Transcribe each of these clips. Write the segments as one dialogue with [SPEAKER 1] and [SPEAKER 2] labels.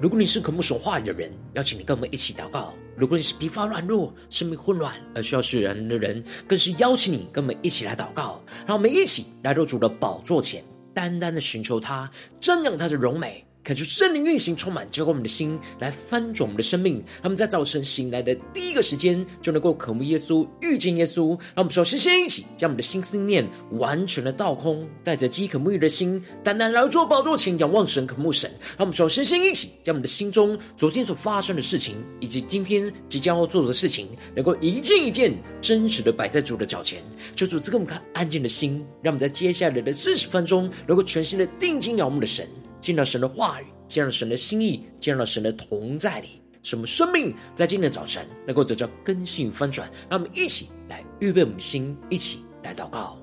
[SPEAKER 1] 如果你是渴慕神话的人，邀请你跟我们一起祷告；如果你是疲乏软弱、生命混乱而需要释然的人，更是邀请你跟我们一起来祷告。让我们一起来入主的宝座前，单单的寻求他，瞻仰他的荣美。感受圣灵运行，充满浇灌我们的心，来翻转我们的生命。他们在早晨醒来的第一个时间，就能够渴慕耶稣、遇见耶稣。让我们首先先一起将我们的心思念完全的倒空，带着饥渴沐浴的心，单单来到宝座前仰望神、渴慕神。让我们首先先一起将我们的心中昨天所发生的事情，以及今天即将要做的事情，能够一件一件真实的摆在主的脚前。求主赐给我们看安静的心，让我们在接下来的四十分钟，能够全心的定睛仰慕的神。进到神的话语，进入神的心意，进入到神的同在里，使我们生命在今天的早晨能够得到更新与翻转。让我们一起来预备我们心，一起来祷告。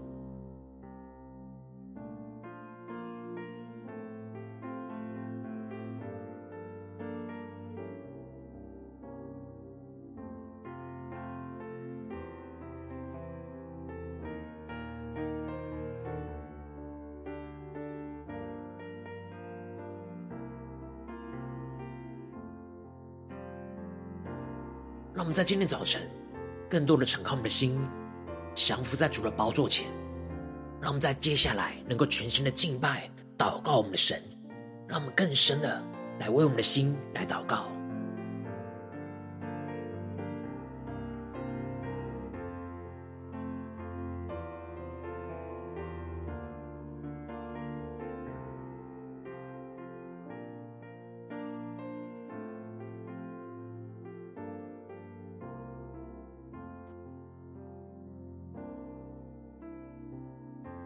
[SPEAKER 1] 让我们在今天早晨，更多的敞开我们的心，降服在主的宝座前。让我们在接下来能够全心的敬拜、祷告我们的神。让我们更深的来为我们的心来祷告。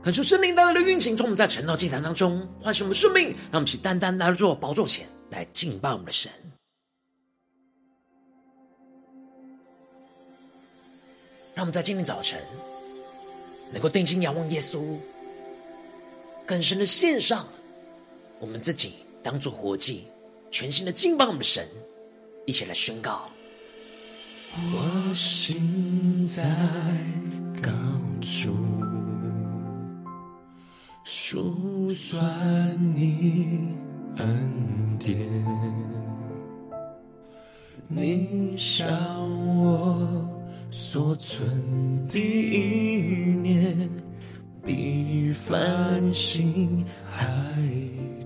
[SPEAKER 1] 感受圣灵带来的运行，从我们在晨祷祭坛当中唤醒我们生命，让我们去单单来到宝座前来敬拜我们的神。让我们在今天早晨能够定睛仰望耶稣，更深的献上我们自己，当做活祭，全新的敬拜我们的神，一起来宣告：
[SPEAKER 2] 我心在高就算你恩典，你向我所存的一念，比繁星还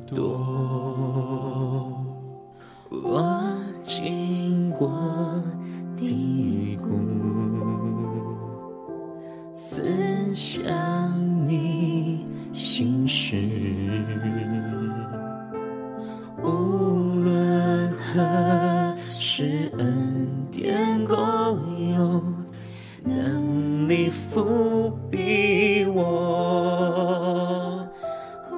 [SPEAKER 2] 多。事，无论何时恩典共有，能力覆庇我。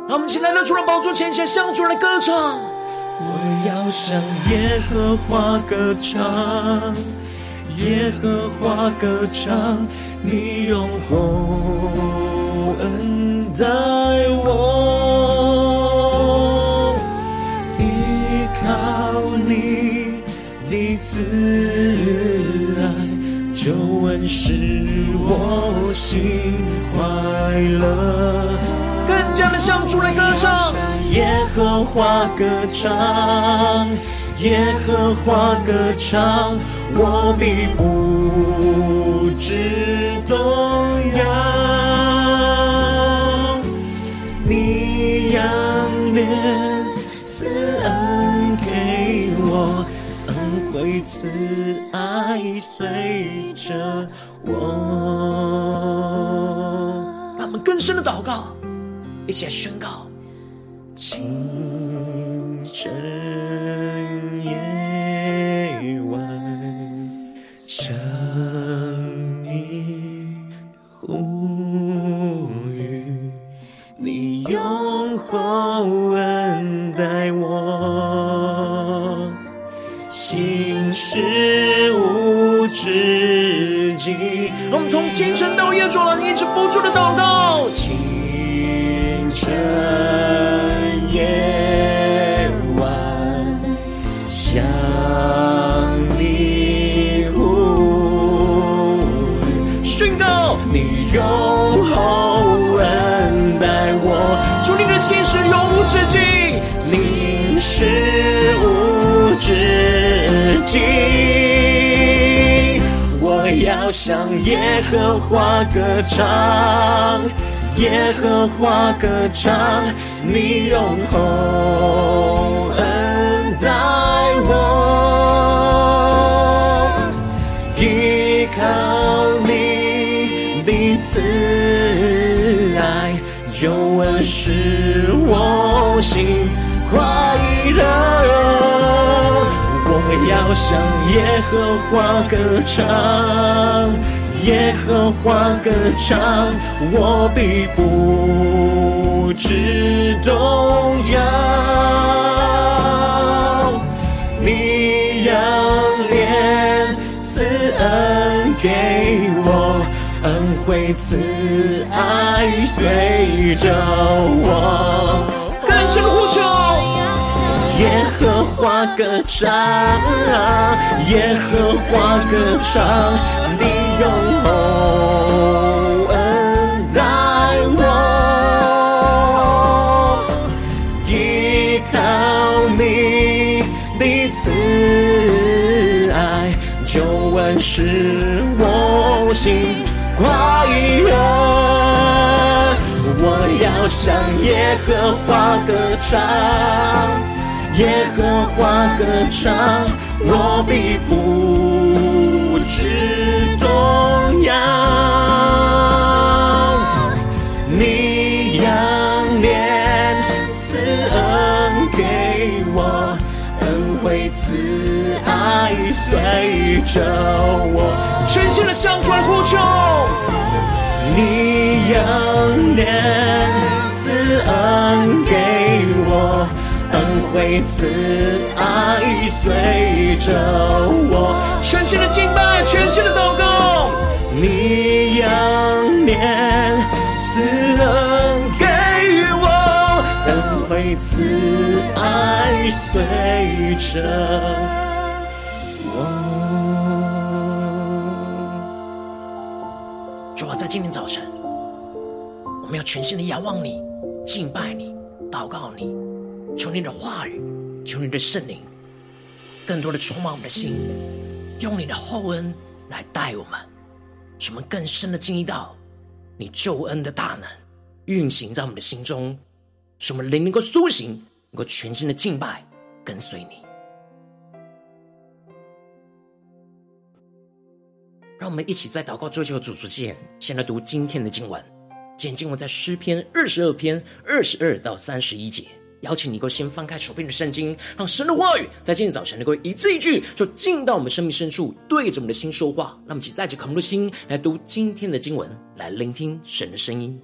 [SPEAKER 1] 让我们起来，让主的宝座前先向主来歌唱。
[SPEAKER 2] 我要向耶和华歌唱，耶和华歌唱，你用厚恩。在我依靠你的慈爱，救恩使我心快乐。
[SPEAKER 1] 更加的向主来歌唱，
[SPEAKER 2] 耶和华歌唱，耶和华歌唱，我必不知动摇。慈爱随着我。
[SPEAKER 1] 让我们更深的祷告，一起来宣告。
[SPEAKER 2] 清向耶和华歌唱，耶和华歌唱，你用厚恩待我，依靠你的慈爱，救恩使我心向耶和华歌唱，耶和华歌唱，我必不致动摇。你仰脸赐恩给我，恩惠慈爱随着我，
[SPEAKER 1] 更深的呼求。
[SPEAKER 2] 耶和华歌唱，耶和华歌唱，你用厚恩待我，依靠你的慈爱，救恩使我心快乐。我要向耶和华歌唱。耶和华歌唱，我必不知动摇。你仰脸赐恩给我，恩惠慈爱随着我。
[SPEAKER 1] 全新的向主呼求，
[SPEAKER 2] 你仰脸恩惠慈爱随着我，
[SPEAKER 1] 全新的敬拜，全新的祷告。
[SPEAKER 2] 你仰脸赐恩给予我，恩惠慈爱随着我。
[SPEAKER 1] 主啊，在今天早晨，我们要全新的仰望你，敬拜你，祷告你。求你的话语，求你的圣灵，更多的充满我们的心，用你的厚恩来带我们，使我们更深的经历到你救恩的大能运行在我们的心中，使我们灵能够苏醒，能够全新的敬拜跟随你。让我们一起在祷告追求主之前，先来读今天的经文。今天经文在诗篇二十二篇二十二到三十一节。邀请你够先翻开手边的圣经，让神的话语在今天早晨能够一字一句，就进到我们生命深处，对着我们的心说话。让我们一起带着渴慕的心来读今天的经文，来聆听神的声音。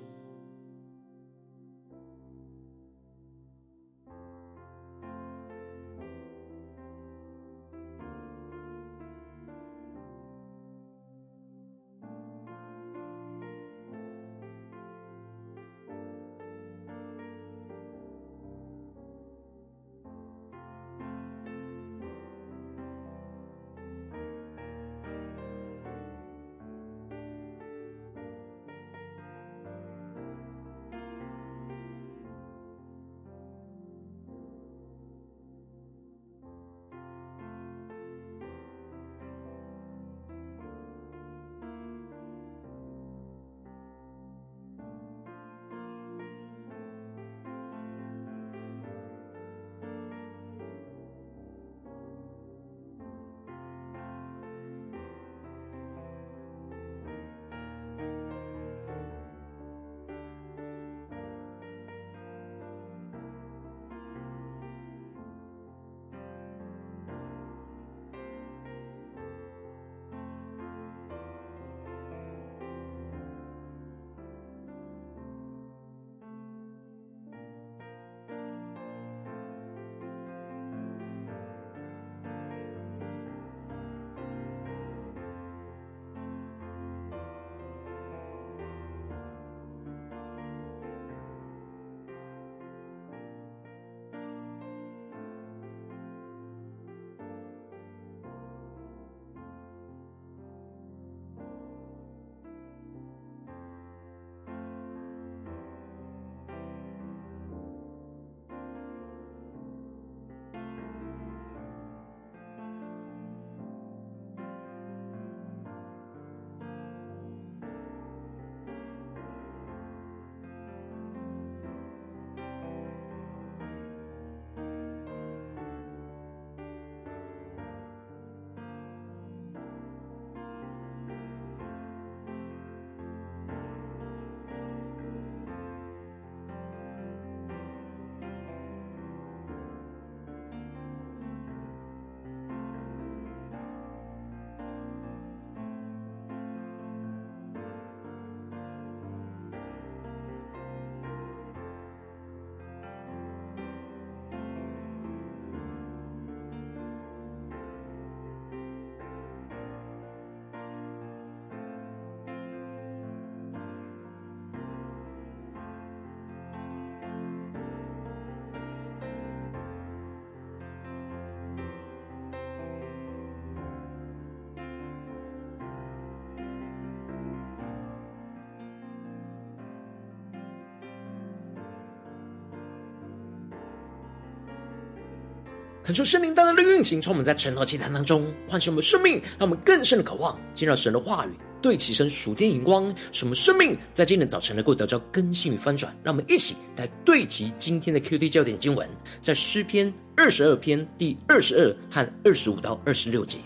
[SPEAKER 1] 恳求圣灵当中的运行，充满在晨祷祈坛当中唤醒我们生命，让我们更深的渴望见到神的话语，对齐神属天眼光，什么生命在今天早晨能够得到更新与翻转。让我们一起来对齐今天的 QD 焦点经文，在诗篇二十二篇第二十二和二十五到二十六节。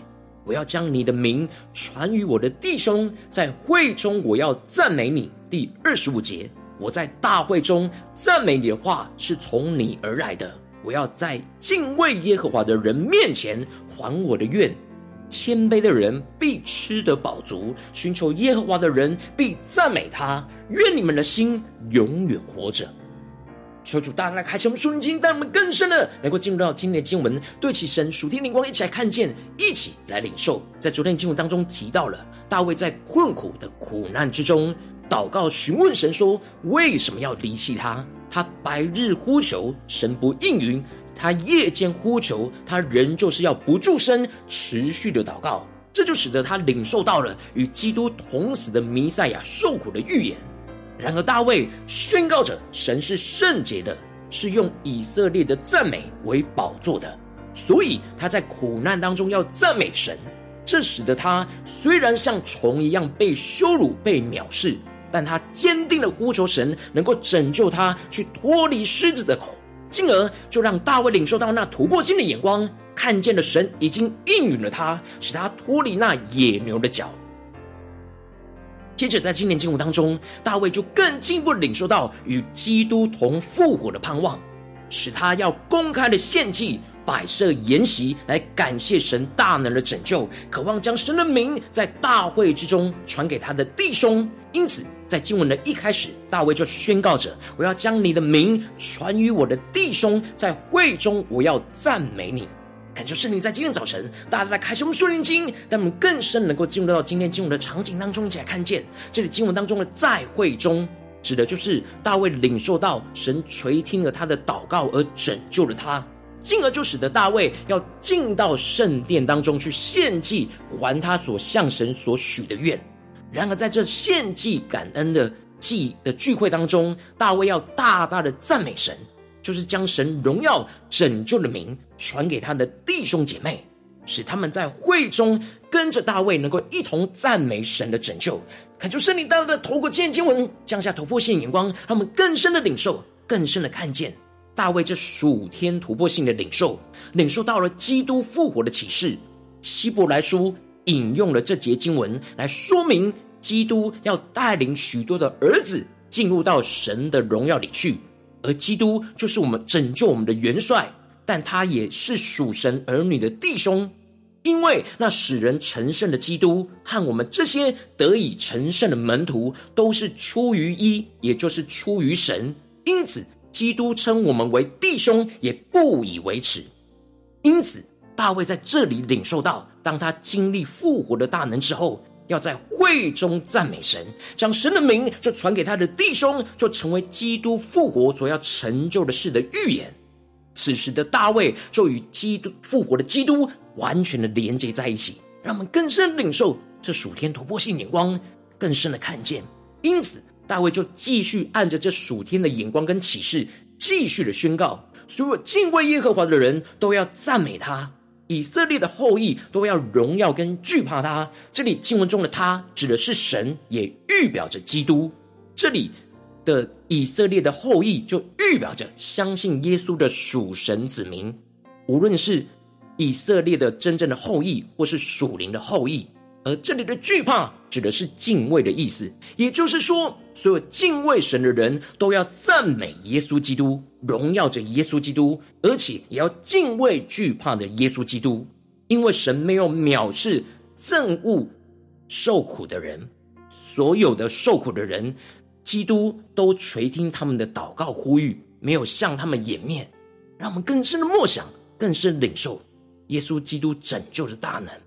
[SPEAKER 1] 我要将你的名传于我的弟兄，在会中我要赞美你。第二十五节，我在大会中赞美你的话是从你而来的。我要在敬畏耶和华的人面前还我的愿，谦卑的人必吃得饱足，寻求耶和华的人必赞美他。愿你们的心永远活着。求主大大来开启我们属灵经，带我们更深的能够进入到今天的经文，对齐神属天灵光，一起来看见，一起来领受。在昨天经文当中提到了大卫在困苦的苦难之中祷告询问神说：为什么要离弃他？他白日呼求，神不应允；他夜间呼求，他仍旧是要不住声，持续的祷告。这就使得他领受到了与基督同死的弥赛亚受苦的预言。然而，大卫宣告着神是圣洁的，是用以色列的赞美为宝座的，所以他在苦难当中要赞美神。这使得他虽然像虫一样被羞辱、被藐视。但他坚定的呼求神，能够拯救他，去脱离狮子的口，进而就让大卫领受到那突破性的眼光，看见了神已经应允了他，使他脱离那野牛的脚。接着，在今年经文当中，大卫就更进一步领受到与基督同复活的盼望，使他要公开的献祭。摆设筵席来感谢神大能的拯救，渴望将神的名在大会之中传给他的弟兄。因此，在经文的一开始，大卫就宣告着：“我要将你的名传于我的弟兄，在会中我要赞美你。”感谢圣灵在今天早晨，大家来开启我们属灵经，让我们更深能够进入到今天经文的场景当中，一起来看见这里经文当中的“在会中”，指的就是大卫领受到神垂听了他的祷告而拯救了他。进而就使得大卫要进到圣殿当中去献祭，还他所向神所许的愿。然而在这献祭感恩的祭的聚会当中，大卫要大大的赞美神，就是将神荣耀拯救的名传给他的弟兄姐妹，使他们在会中跟着大卫能够一同赞美神的拯救。恳求圣灵大大的透过今天经文降下突破性眼光，让我们更深的领受，更深的看见。大卫这属天突破性的领受，领受到了基督复活的启示。希伯来书引用了这节经文来说明，基督要带领许多的儿子进入到神的荣耀里去，而基督就是我们拯救我们的元帅，但他也是属神儿女的弟兄，因为那使人成圣的基督和我们这些得以成圣的门徒，都是出于一，也就是出于神，因此。基督称我们为弟兄，也不以为耻。因此，大卫在这里领受到，当他经历复活的大能之后，要在会中赞美神，将神的名就传给他的弟兄，就成为基督复活所要成就的事的预言。此时的大卫就与基督复活的基督完全的连接在一起，让我们更深领受这属天突破性眼光，更深的看见。因此。大卫就继续按着这属天的眼光跟启示，继续的宣告：所有敬畏耶和华的人都要赞美他，以色列的后裔都要荣耀跟惧怕他。这里经文中的他指的是神，也预表着基督。这里的以色列的后裔就预表着相信耶稣的属神子民，无论是以色列的真正的后裔，或是属灵的后裔。而这里的惧怕指的是敬畏的意思，也就是说，所有敬畏神的人都要赞美耶稣基督，荣耀着耶稣基督，而且也要敬畏惧怕的耶稣基督，因为神没有藐视憎恶受苦的人，所有的受苦的人，基督都垂听他们的祷告呼吁，没有向他们掩面，让我们更深的默想，更深领受耶稣基督拯救的大能。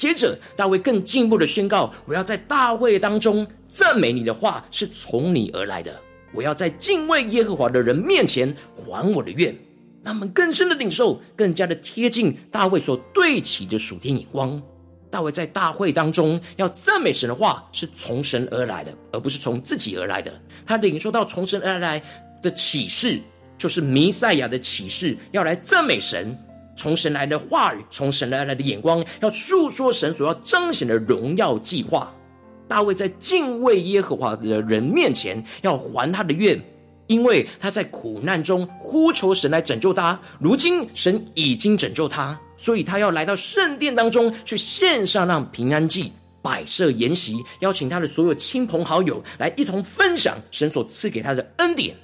[SPEAKER 1] 接着，大卫更进一步的宣告：“我要在大会当中赞美你的话是从你而来的。我要在敬畏耶和华的人面前还我的愿。”那么更深的领受，更加的贴近大卫所对齐的属天眼光。大卫在大会当中要赞美神的话是从神而来的，而不是从自己而来的。他领受到从神而来的启示，就是弥赛亚的启示，要来赞美神。从神来的话语，从神来的眼光，要述说神所要彰显的荣耀计划。大卫在敬畏耶和华的人面前，要还他的愿，因为他在苦难中呼求神来拯救他。如今神已经拯救他，所以他要来到圣殿当中去献上那平安祭，摆设筵席，邀请他的所有亲朋好友来一同分享神所赐给他的恩典。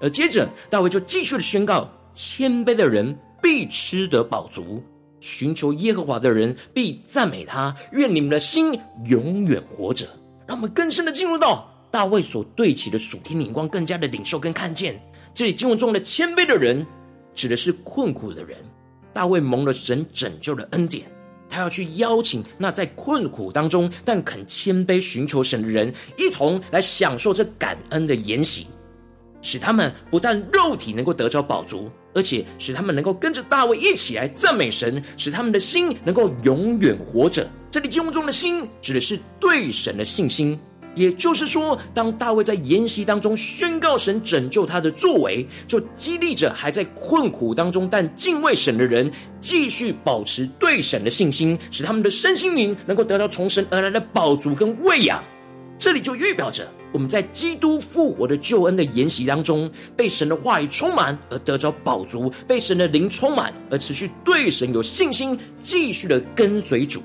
[SPEAKER 1] 而接着，大卫就继续的宣告：谦卑的人。必吃得饱足，寻求耶和华的人必赞美他。愿你们的心永远活着。让我们更深的进入到大卫所对齐的属天灵光，更加的领受跟看见。这里经文中的谦卑的人，指的是困苦的人。大卫蒙了神拯救的恩典，他要去邀请那在困苦当中但肯谦卑寻求神的人，一同来享受这感恩的筵席，使他们不但肉体能够得着饱足。而且使他们能够跟着大卫一起来赞美神，使他们的心能够永远活着。这里经文中的心指的是对神的信心，也就是说，当大卫在筵席当中宣告神拯救他的作为，就激励着还在困苦当中但敬畏神的人，继续保持对神的信心，使他们的身心灵能够得到从神而来的饱足跟喂养。这里就预表着。我们在基督复活的救恩的筵席当中，被神的话语充满而得着饱足，被神的灵充满而持续对神有信心，继续的跟随主。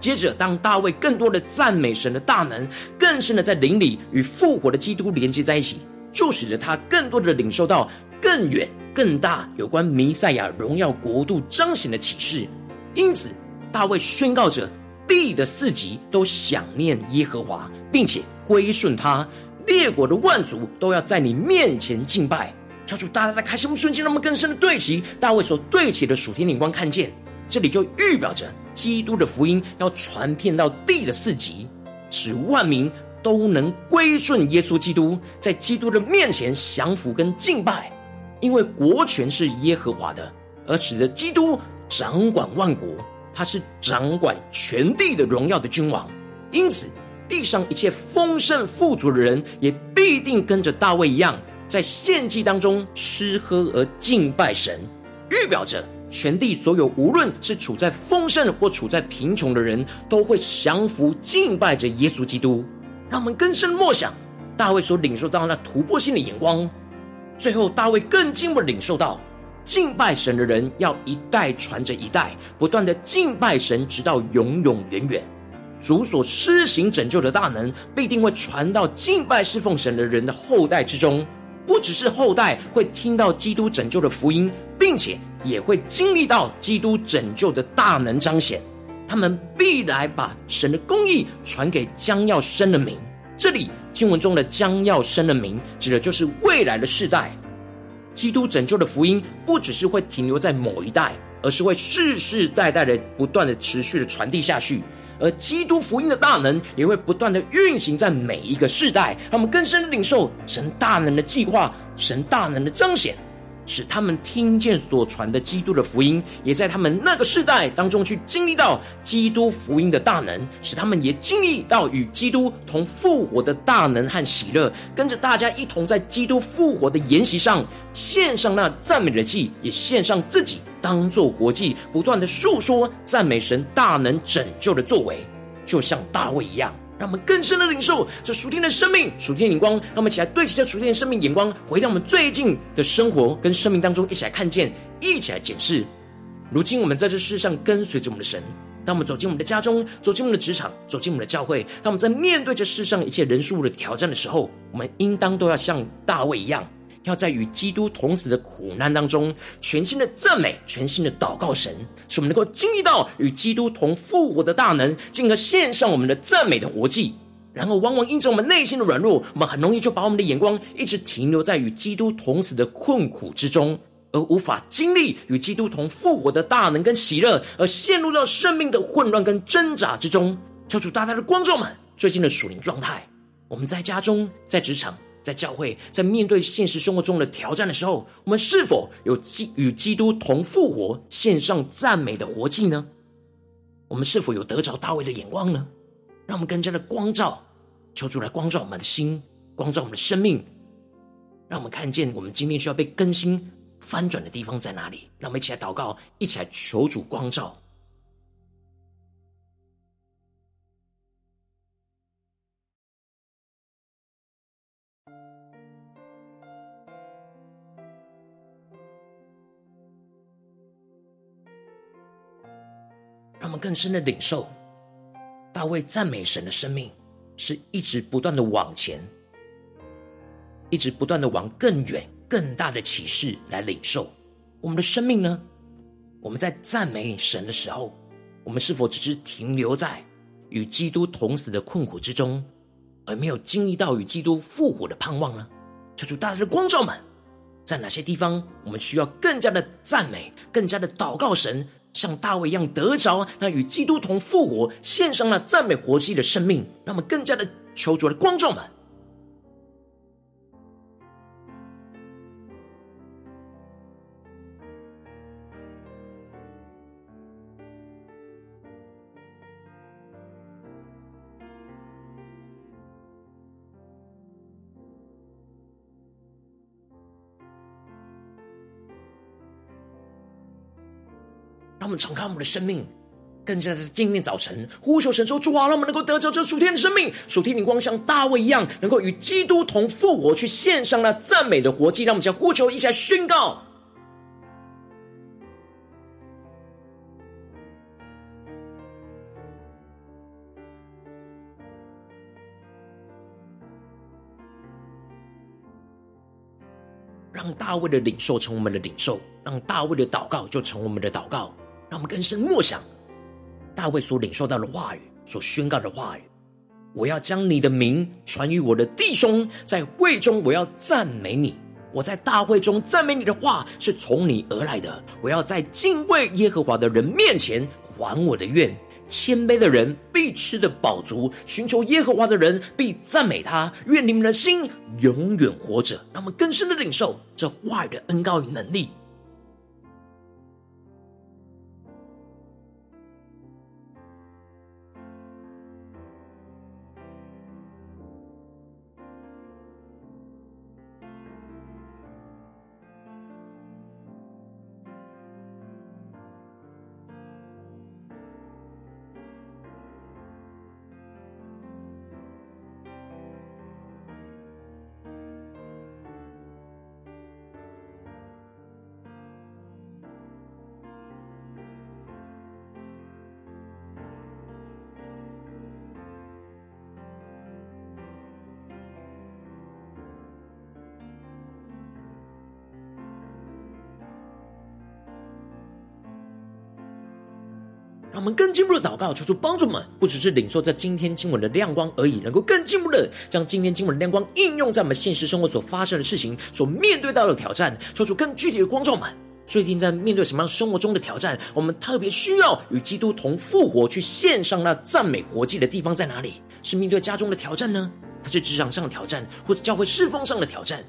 [SPEAKER 1] 接着，当大卫更多的赞美神的大能，更深的在灵里与复活的基督连接在一起，就使得他更多的领受到更远、更大有关弥赛亚荣耀国度彰显的启示。因此，大卫宣告着。地的四极都想念耶和华，并且归顺他；列国的万族都要在你面前敬拜。求主大大的开心，我们瞬间，那么更深的对齐大卫所对齐的属天灵光，看见这里就预表着基督的福音要传遍到地的四极，使万民都能归顺耶稣基督，在基督的面前降服跟敬拜。因为国权是耶和华的，而使得基督掌管万国。他是掌管全地的荣耀的君王，因此地上一切丰盛富足的人，也必定跟着大卫一样，在献祭当中吃喝而敬拜神，预表着全地所有无论是处在丰盛或处在贫穷的人，都会降服敬拜着耶稣基督。让我们更深默想大卫所领受到那突破性的眼光，最后大卫更进一步领受到。敬拜神的人要一代传着一代，不断的敬拜神，直到永永远远。主所施行拯救的大能，必定会传到敬拜侍奉神的人的后代之中。不只是后代会听到基督拯救的福音，并且也会经历到基督拯救的大能彰显。他们必来把神的公义传给将要生的民。这里经文中的将要生的民，指的就是未来的世代。基督拯救的福音不只是会停留在某一代，而是会世世代代的不断的持续的传递下去。而基督福音的大能也会不断的运行在每一个世代，他们更深的领受神大能的计划，神大能的彰显。使他们听见所传的基督的福音，也在他们那个世代当中去经历到基督福音的大能，使他们也经历到与基督同复活的大能和喜乐，跟着大家一同在基督复活的筵席上献上那赞美的祭，也献上自己当做活祭，不断的述说赞美神大能拯救的作为，就像大卫一样。让我们更深的领受这属天的生命、属天的眼光。让我们一起来对齐这属天的生命眼光，回到我们最近的生活跟生命当中，一起来看见，一起来检视。如今我们在这世上跟随着我们的神，当我们走进我们的家中，走进我们的职场，走进我们的教会，当我们在面对这世上一切人事物的挑战的时候，我们应当都要像大卫一样。要在与基督同死的苦难当中，全心的赞美，全心的祷告神，使我们能够经历到与基督同复活的大能，进而献上我们的赞美的活祭。然后，往往因着我们内心的软弱，我们很容易就把我们的眼光一直停留在与基督同死的困苦之中，而无法经历与基督同复活的大能跟喜乐，而陷入到生命的混乱跟挣扎之中。求主大大的光照们最近的属灵状态，我们在家中，在职场。在教会，在面对现实生活中的挑战的时候，我们是否有基与基督同复活、献上赞美的活祭呢？我们是否有得着大卫的眼光呢？让我们更加的光照，求主来光照我们的心，光照我们的生命，让我们看见我们今天需要被更新翻转的地方在哪里？让我们一起来祷告，一起来求主光照。更深的领受大卫赞美神的生命，是一直不断的往前，一直不断的往更远、更大的启示来领受。我们的生命呢？我们在赞美神的时候，我们是否只是停留在与基督同死的困苦之中，而没有经历到与基督复活的盼望呢？求主大家的光照们，在哪些地方我们需要更加的赞美，更加的祷告神？像大卫一样得着那与基督同复活、献上了赞美活祭的生命，让我们更加的求主的光照们。让我们敞开我们的生命，更加的在今天早晨呼求神说：“主啊，让我们能够得着这属天的生命，属天灵光，像大卫一样，能够与基督同复活，去献上那赞美的活祭。”让我们一起来呼求，一下宣告，让大卫的领受成我们的领受，让大卫的祷告就成我们的祷告。让我们更深默想大卫所领受到的话语，所宣告的话语。我要将你的名传于我的弟兄，在会中我要赞美你。我在大会中赞美你的话是从你而来的。我要在敬畏耶和华的人面前还我的愿。谦卑的人必吃得饱足，寻求耶和华的人必赞美他。愿你们的心永远活着。让我们更深的领受这话语的恩膏与能力。让我们更进一步的祷告，求主帮助我们，不只是领受在今天经文的亮光而已，能够更进一步的将今天经文的亮光应用在我们现实生活所发生的事情、所面对到的挑战，求主更具体的光照们。最近在面对什么样生活中的挑战，我们特别需要与基督同复活，去献上那赞美活祭的地方在哪里？是面对家中的挑战呢，还是职场上的挑战，或者教会侍奉上的挑战？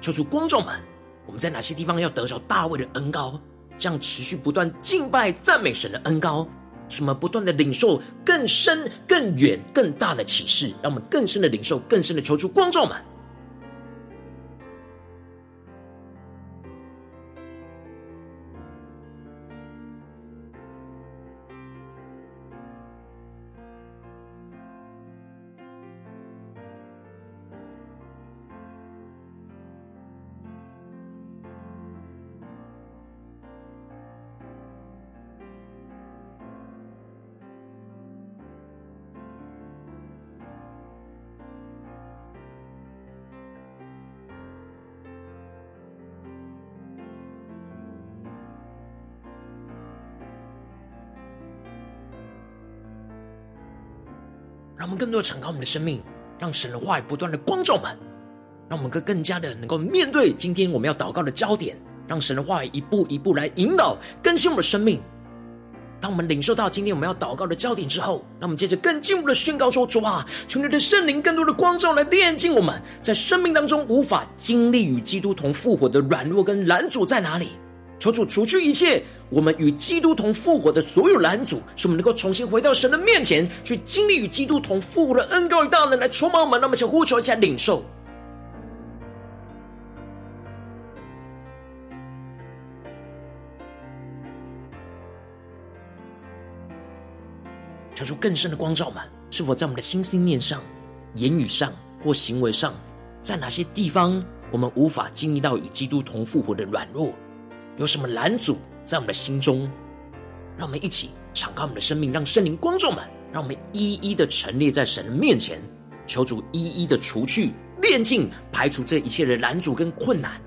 [SPEAKER 1] 求主光照们，我们在哪些地方要得着大卫的恩膏，这样持续不断敬拜赞美神的恩高什么不断的领受更深、更远、更大的启示，让我们更深的领受、更深的求出光照们。让我们更多的敞开我们的生命，让神的话语不断的光照我们，让我们更更加的能够面对今天我们要祷告的焦点，让神的话语一步一步来引导更新我们的生命。当我们领受到今天我们要祷告的焦点之后，让我们接着更进一步的宣告说：主啊，求你的圣灵更多的光照来炼净我们，在生命当中无法经历与基督同复活的软弱跟拦阻在哪里？求主除去一切我们与基督同复活的所有拦阻，使我们能够重新回到神的面前，去经历与基督同复活的恩膏与大能，来充满我们。那么，请呼求一下，领受。求出更深的光照满，是否在我们的心思念上、言语上或行为上，在哪些地方我们无法经历到与基督同复活的软弱？有什么拦阻在我们的心中？让我们一起敞开我们的生命，让圣灵光照们，让我们一一的陈列在神的面前，求主一一的除去、炼净、排除这一切的拦阻跟困难。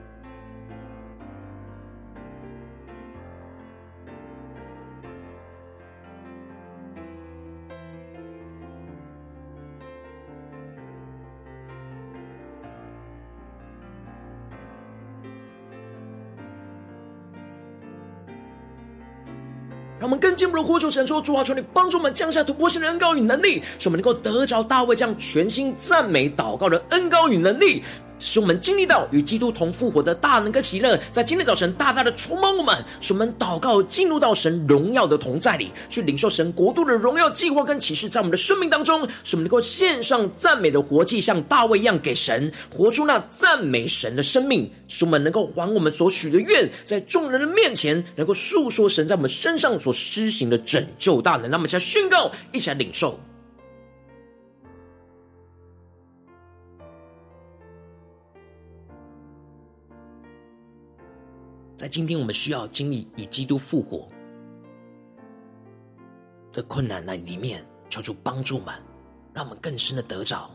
[SPEAKER 1] 们的呼求神说：“主啊，求你帮助我们降下突破性的恩高与能力，使我们能够得着大卫这样全心赞美祷告的恩高与能力。”使我们经历到与基督同复活的大能跟喜乐，在今天早晨大大的充满我们，使我们祷告进入到神荣耀的同在里，去领受神国度的荣耀计划跟启示，在我们的生命当中，使我们能够献上赞美的活祭，像大卫一样给神，活出那赞美神的生命，使我们能够还我们所许的愿，在众人的面前能够述说神在我们身上所施行的拯救大能。那么，一起来宣告，一起来领受。在今天，我们需要经历与基督复活的困难那里面，求主帮助们，让我们更深的得着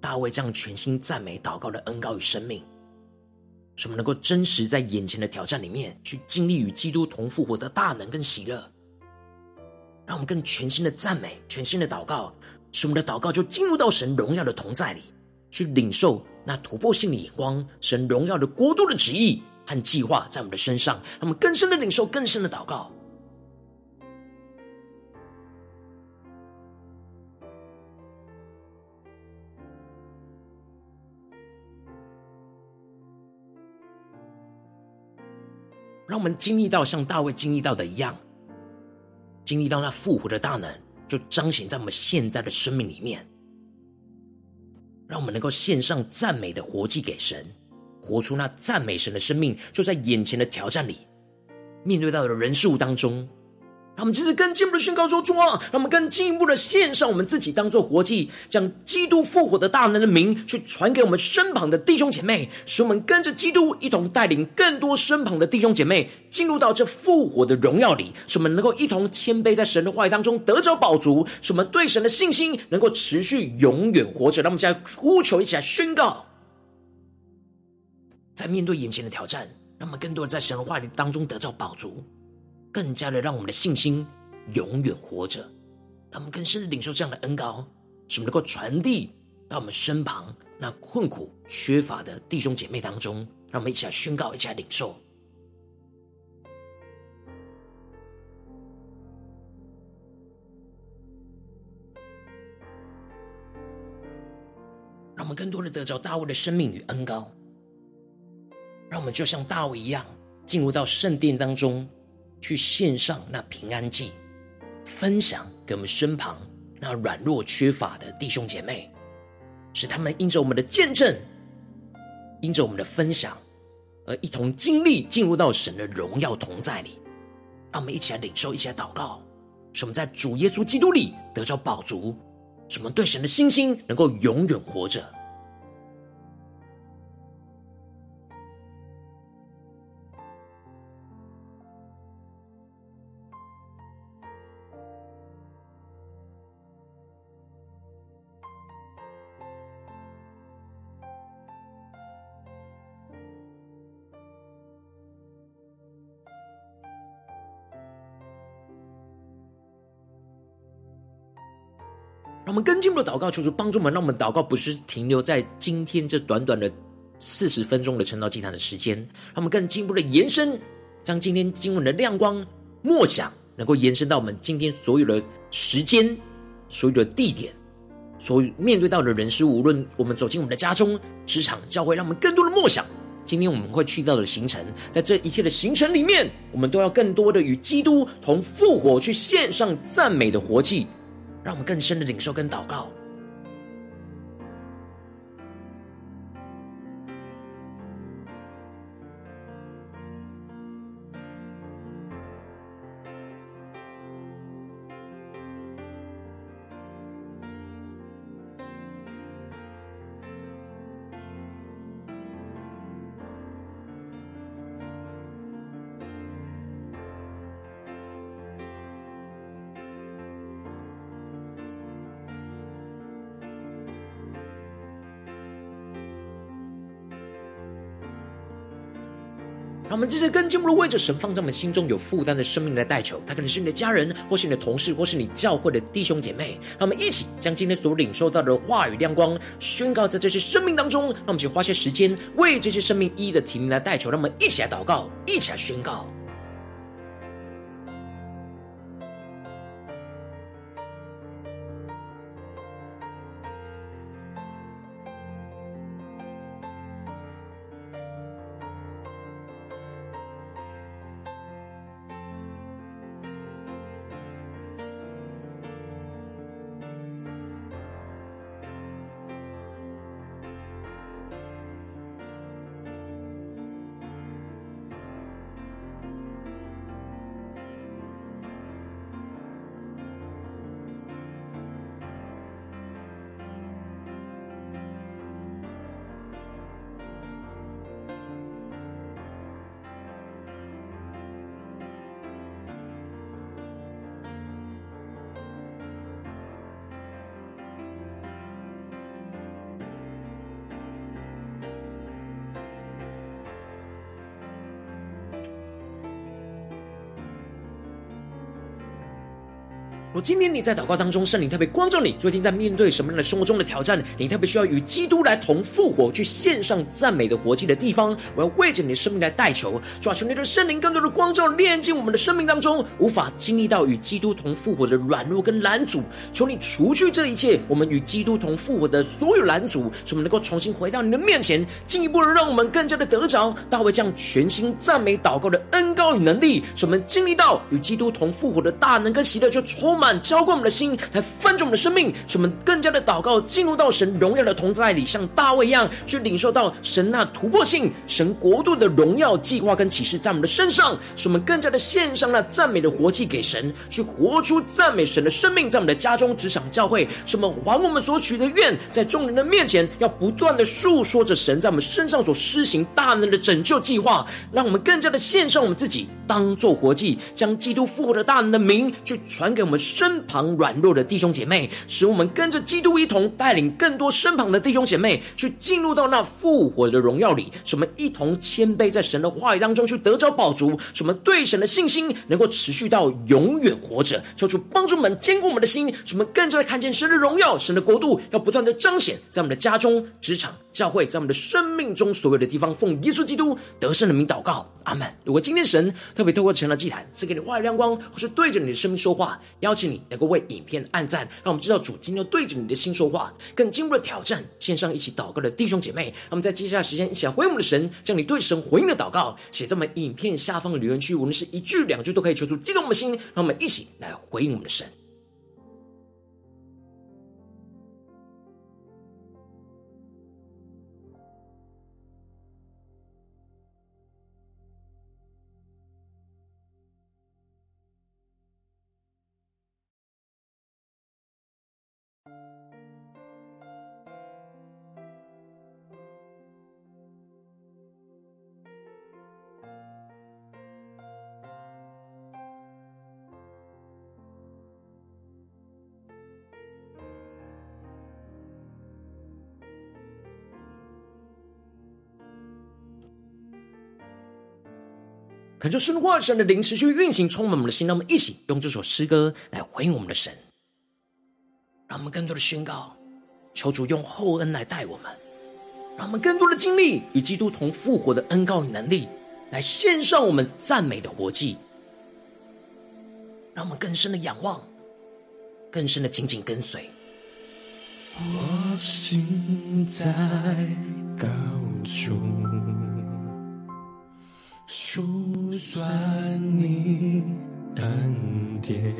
[SPEAKER 1] 大卫这样全心赞美祷告的恩膏与生命，使我们能够真实在眼前的挑战里面去经历与基督同复活的大能跟喜乐，让我们更全心的赞美、全心的祷告，使我们的祷告就进入到神荣耀的同在里，去领受那突破性的眼光，神荣耀的国度的旨意。和计划在我们的身上，让我们更深的领受，更深的祷告。让我们经历到像大卫经历到的一样，经历到那复活的大能，就彰显在我们现在的生命里面。让我们能够献上赞美的活祭给神。活出那赞美神的生命，就在眼前的挑战里，面对到的人事物当中，让我们继续更进一步的宣告说：主啊，让我们更进一步的献上我们自己，当做活祭，将基督复活的大能的名去传给我们身旁的弟兄姐妹，使我们跟着基督一同带领更多身旁的弟兄姐妹进入到这复活的荣耀里，使我们能够一同谦卑在神的话语当中得着宝足，使我们对神的信心能够持续永远活着。让我们现在呼求，一起来宣告。在面对眼前的挑战，让我们更多的在神的话语当中得到宝足，更加的让我们的信心永远活着，让我们更深的领受这样的恩膏，使我们能够传递到我们身旁那困苦缺乏的弟兄姐妹当中，让我们一起来宣告，一起来领受，让我们更多的得着大卫的生命与恩膏。让我们就像大卫一样，进入到圣殿当中，去献上那平安祭，分享给我们身旁那软弱缺乏的弟兄姐妹，使他们因着我们的见证，因着我们的分享，而一同经历进入到神的荣耀同在里。让我们一起来领受，一起来祷告，使我们在主耶稣基督里得着饱足，使我们对神的信心能够永远活着。我们更进一步的祷告，求主帮助我们，让我们祷告不是停留在今天这短短的四十分钟的晨祷祭坛的时间，让我们更进一步的延伸，将今天经文的亮光默想，能够延伸到我们今天所有的时间、所有的地点、所有面对到的人事物，无论我们走进我们的家中、职场、教会，让我们更多的默想，今天我们会去到的行程，在这一切的行程里面，我们都要更多的与基督同复活，去献上赞美的活祭。让我们更深的领受跟祷告。这些更进一步为着神放在我们心中有负担的生命来代求，他可能是你的家人，或是你的同事，或是你教会的弟兄姐妹。让我们一起将今天所领受到的话语亮光宣告在这些生命当中。让我们就花些时间为这些生命一一的提名来代求。让我们一起来祷告，一起来宣告。若今天你在祷告当中，圣灵特别光照你，最近在面对什么样的生活中的挑战？你特别需要与基督来同复活，去献上赞美的活祭的地方，我要为着你的生命来代求，主啊，求你的圣灵更多的光照，炼净我们的生命当中无法经历到与基督同复活的软弱跟拦阻。求你除去这一切，我们与基督同复活的所有拦阻，使我们能够重新回到你的面前，进一步的让我们更加的得着大卫这样全心赞美祷告的恩膏与能力，使我们经历到与基督同复活的大能跟喜乐，就充满。浇灌我们的心，来翻转我们的生命，使我们更加的祷告，进入到神荣耀的同在里，像大卫一样，去领受到神那突破性、神国度的荣耀计划跟启示在我们的身上，使我们更加的献上那赞美的活祭给神，去活出赞美神的生命，在我们的家中、职场、教会，使我们还我们所许的愿，在众人的面前，要不断的述说着神在我们身上所施行大能的拯救计划，让我们更加的献上我们自己，当做活祭，将基督复活的大能的名，去传给我们。身旁软弱的弟兄姐妹，使我们跟着基督一同带领更多身旁的弟兄姐妹去进入到那复活的荣耀里，使我们一同谦卑在神的话语当中去得着宝足，使我们对神的信心能够持续到永远活着。求主帮助我们坚固我们的心，使我们更加的看见神的荣耀，神的国度要不断的彰显在我们的家中、职场。教会在我们的生命中所有的地方，奉耶稣基督得胜的名祷告，阿门。如果今天神特别透过成了祭坛赐给你话语亮光，或是对着你的生命说话，邀请你能够为影片按赞，让我们知道主今天要对着你的心说话，更进一步的挑战线上一起祷告的弟兄姐妹。那么在接下来时间一起来回应我们的神，将你对神回应的祷告写在我们影片下方的留言区，无论是一句两句都可以求助激动我们的心，让我们一起来回应我们的神。恳求圣话神的灵持续运行，充满我们的心。让我们一起用这首诗歌来回应我们的神，让我们更多的宣告，求主用厚恩来待我们，让我们更多的经历与基督同复活的恩膏与能力，来献上我们赞美的活祭，让我们更深的仰望，更深的紧紧跟随。
[SPEAKER 2] 我心在高处。数算你恩典，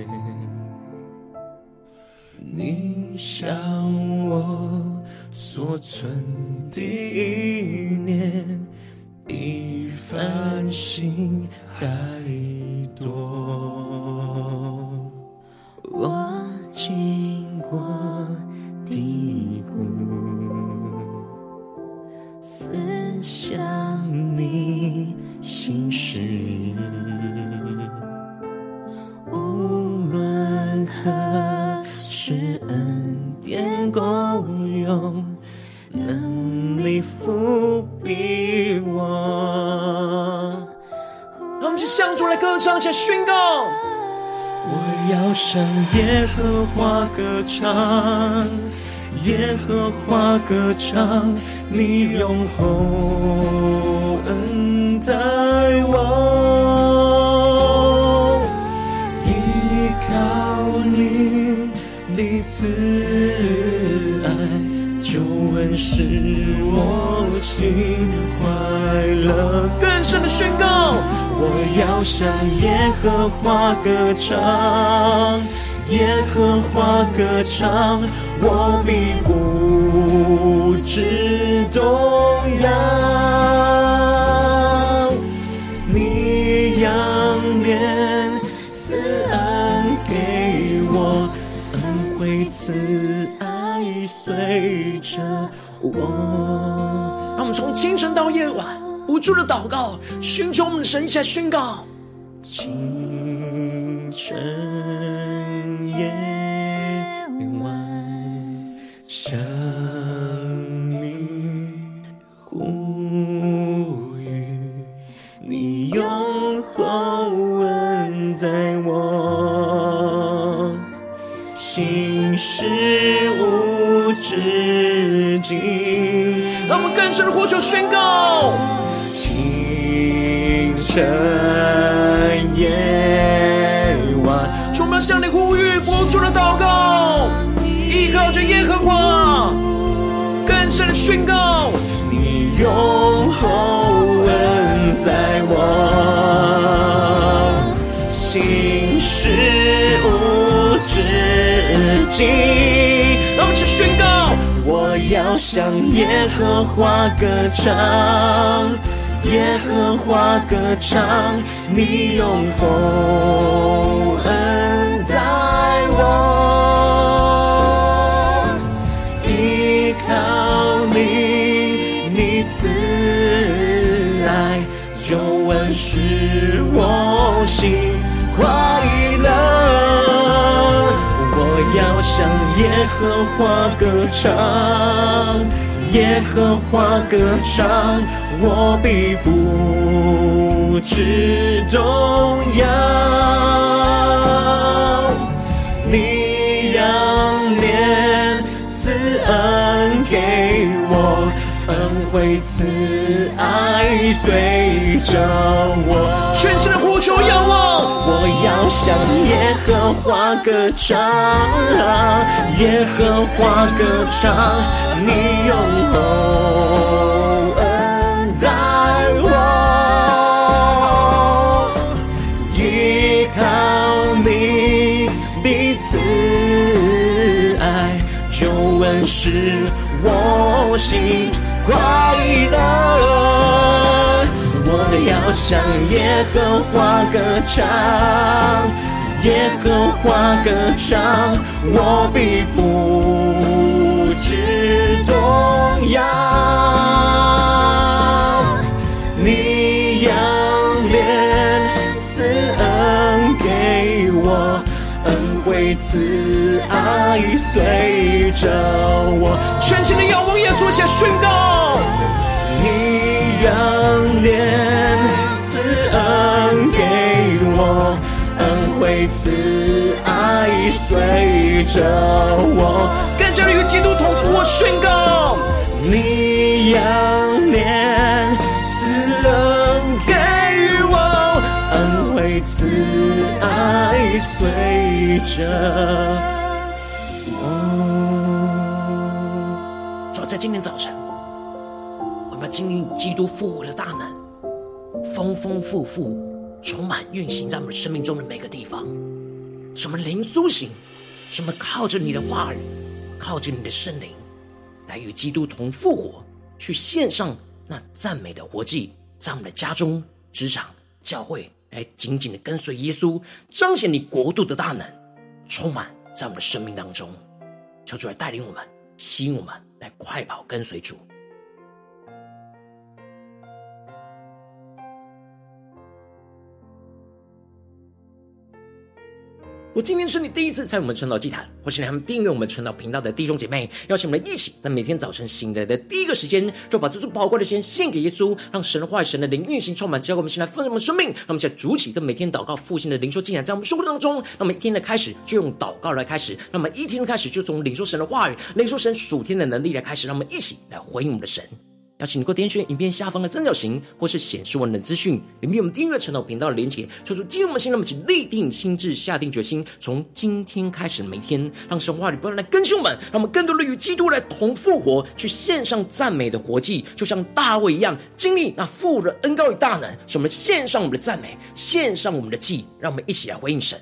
[SPEAKER 2] 你向我所存的意念，比繁星还多。我
[SPEAKER 1] 经向
[SPEAKER 2] 耶和华歌唱，耶和华歌唱，你用厚恩待我。依靠你，你慈爱救恩使我心我要向耶和华歌唱，耶和华歌唱，我必不知动摇。你仰脸赐恩给我。恩惠慈爱随着我。
[SPEAKER 1] 让我们从清晨到夜晚，住的祷告，寻求我们的神，下宣告。
[SPEAKER 2] 清晨夜晚，向你呼吁，你用厚恩待我，心。是无止境。
[SPEAKER 1] 让我们更深的呼求宣告。
[SPEAKER 2] 清晨夜晚，
[SPEAKER 1] 充满向你呼吁，不住的祷告，依靠着耶和华，更深的宣告。
[SPEAKER 2] 你用厚恩待我，心是无止。
[SPEAKER 1] 让我们去宣告。
[SPEAKER 2] 我要向耶和华歌唱，耶和华歌唱，你用厚恩待我，依靠你，你慈爱救恩使我心快乐。我要向耶和华歌唱，耶和华歌唱，我必不知动摇。你仰脸赐恩给我，惠慈爱随着我。
[SPEAKER 1] 全新的呼求仰望，
[SPEAKER 2] 我要向耶和华歌唱，耶和华歌唱，你用厚恩待我，依靠你的慈爱，救恩是我心向耶和华歌唱，耶和华歌唱，我必不致动摇。你仰脸赐恩给我，恩惠慈爱随着我。
[SPEAKER 1] 全心的仰望耶稣，下宣告。
[SPEAKER 2] 你仰脸。慈爱随着我，
[SPEAKER 1] 更加的与基督同服。我宣告，
[SPEAKER 2] 你仰脸赐恩给我，恩惠慈爱随着我。
[SPEAKER 1] 主要在今天早晨，我们要经历基督复活的大能，丰丰富富。充满运行在我们生命中的每个地方，什么灵苏醒，什么靠着你的话语，靠着你的圣灵，来与基督同复活，去献上那赞美的活祭，在我们的家中、职场、教会，来紧紧的跟随耶稣，彰显你国度的大能，充满在我们的生命当中。求主来带领我们，吸引我们，来快跑跟随主。我今天是你第一次参与我们晨祷祭坛，或是你还没订阅我们晨祷频道的弟兄姐妹，邀请我们一起在每天早晨醒来的第一个时间，就把这最宝贵的时间献给耶稣，让神的话语、神的灵运行充满，教给我们现在丰盛的生命。让我们现在主起这每天祷告复兴的灵修祭坛，在我们生活当中，那么一天的开始就用祷告来开始，那么一天的开始就从领受神的话语、领受神属天的能力来开始，让我们一起来回应我们的神。邀请你给我点选影片下方的三角形，或是显示文的资讯，里面有我们订阅陈老频道的连结。说出激动我们心，那么请立定心志，下定决心，从今天开始每天，让神话语不断来更新我们，让我们更多的与基督来同复活，去献上赞美的活祭，就像大卫一样，经历那富人的恩膏与大能，使我们献上我们的赞美，献上我们的祭，让我们一起来回应神。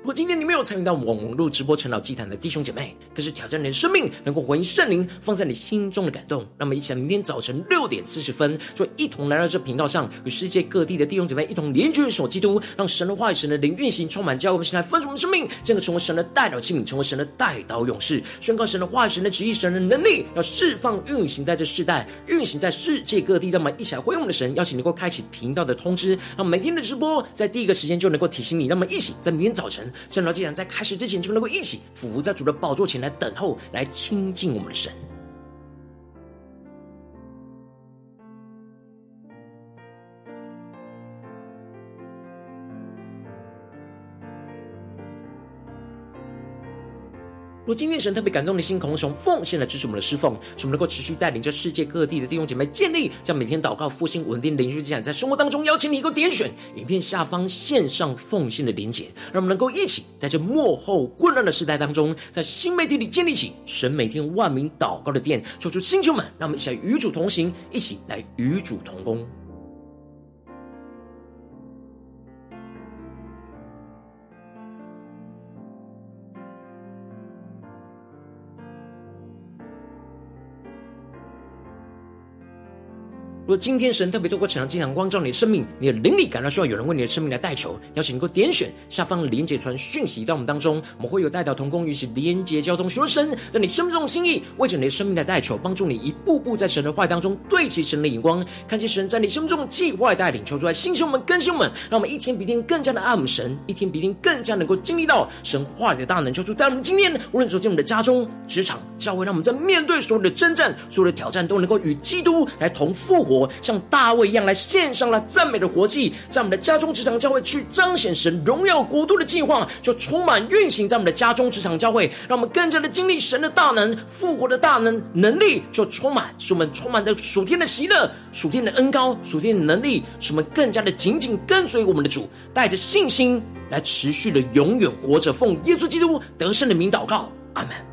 [SPEAKER 1] 如果今天你没有参与到网络直播晨祷祭坛的弟兄姐妹，可是挑战你的生命，能够回应圣灵放在你心中的感动。那么，一起来明天早晨六点四十分，就一同来到这频道上，与世界各地的弟兄姐妹一同联结、所基督，让神的话语、神的灵运行充满，教我们现在丰盛的生命，进而成为神的代祷器皿，成为神的代祷勇士，宣告神的话语、神的旨意、神的能力，要释放运行在这世代，运行在世界各地。那么一起来回应我们的神，邀请能够开启频道的通知，让每天的直播在第一个时间就能够提醒你。那么一起在明天早晨。圣道既然在开始之前就能够一起俯伏在主的宝座前来等候，来亲近我们的神。若今天神特别感动的心，渴望从奉献来支持我们的侍奉，使我们能够持续带领着世界各地的弟兄姐妹建立，这样每天祷告复兴稳定灵修祭坛，在生活当中邀请你能够点选影片下方线上奉献的连结，让我们能够一起在这幕后混乱的时代当中，在新媒体里建立起神每天万名祷告的殿，说出星球们，让我们一起来与主同行，一起来与主同工。果今天神特别透过晨祷祭坛光照你的生命，你的灵力感到需要有人为你的生命来代求，邀请你能够点选下方连结传讯息到我们当中，我们会有代表同工与其连结交通，寻求神在你生命中的心意，为着你的生命来代求，帮助你一步步在神。的话当中对齐神的眼光，看见神在你生命中的计划带领，求出来兴起我们更新我们，让我们一天比一天更加的爱我们神，一天比一天更加能够经历到神话里的大能，求主在我们今天无论走进我们的家中、职场、教会，让我们在面对所有的征战、所有的挑战，都能够与基督来同复活。像大卫一样来献上了赞美的活祭，在我们的家中、职场、教会去彰显神荣耀国度的计划，就充满运行在我们的家中、职场、教会，让我们更加的经历神的大能、复活的大能能力，就充满，使我们充满着属天的喜乐、属天的恩膏、属天的能力，使我们更加的紧紧跟随我们的主，带着信心来持续的永远活着，奉耶稣基督得胜的名祷告，阿门。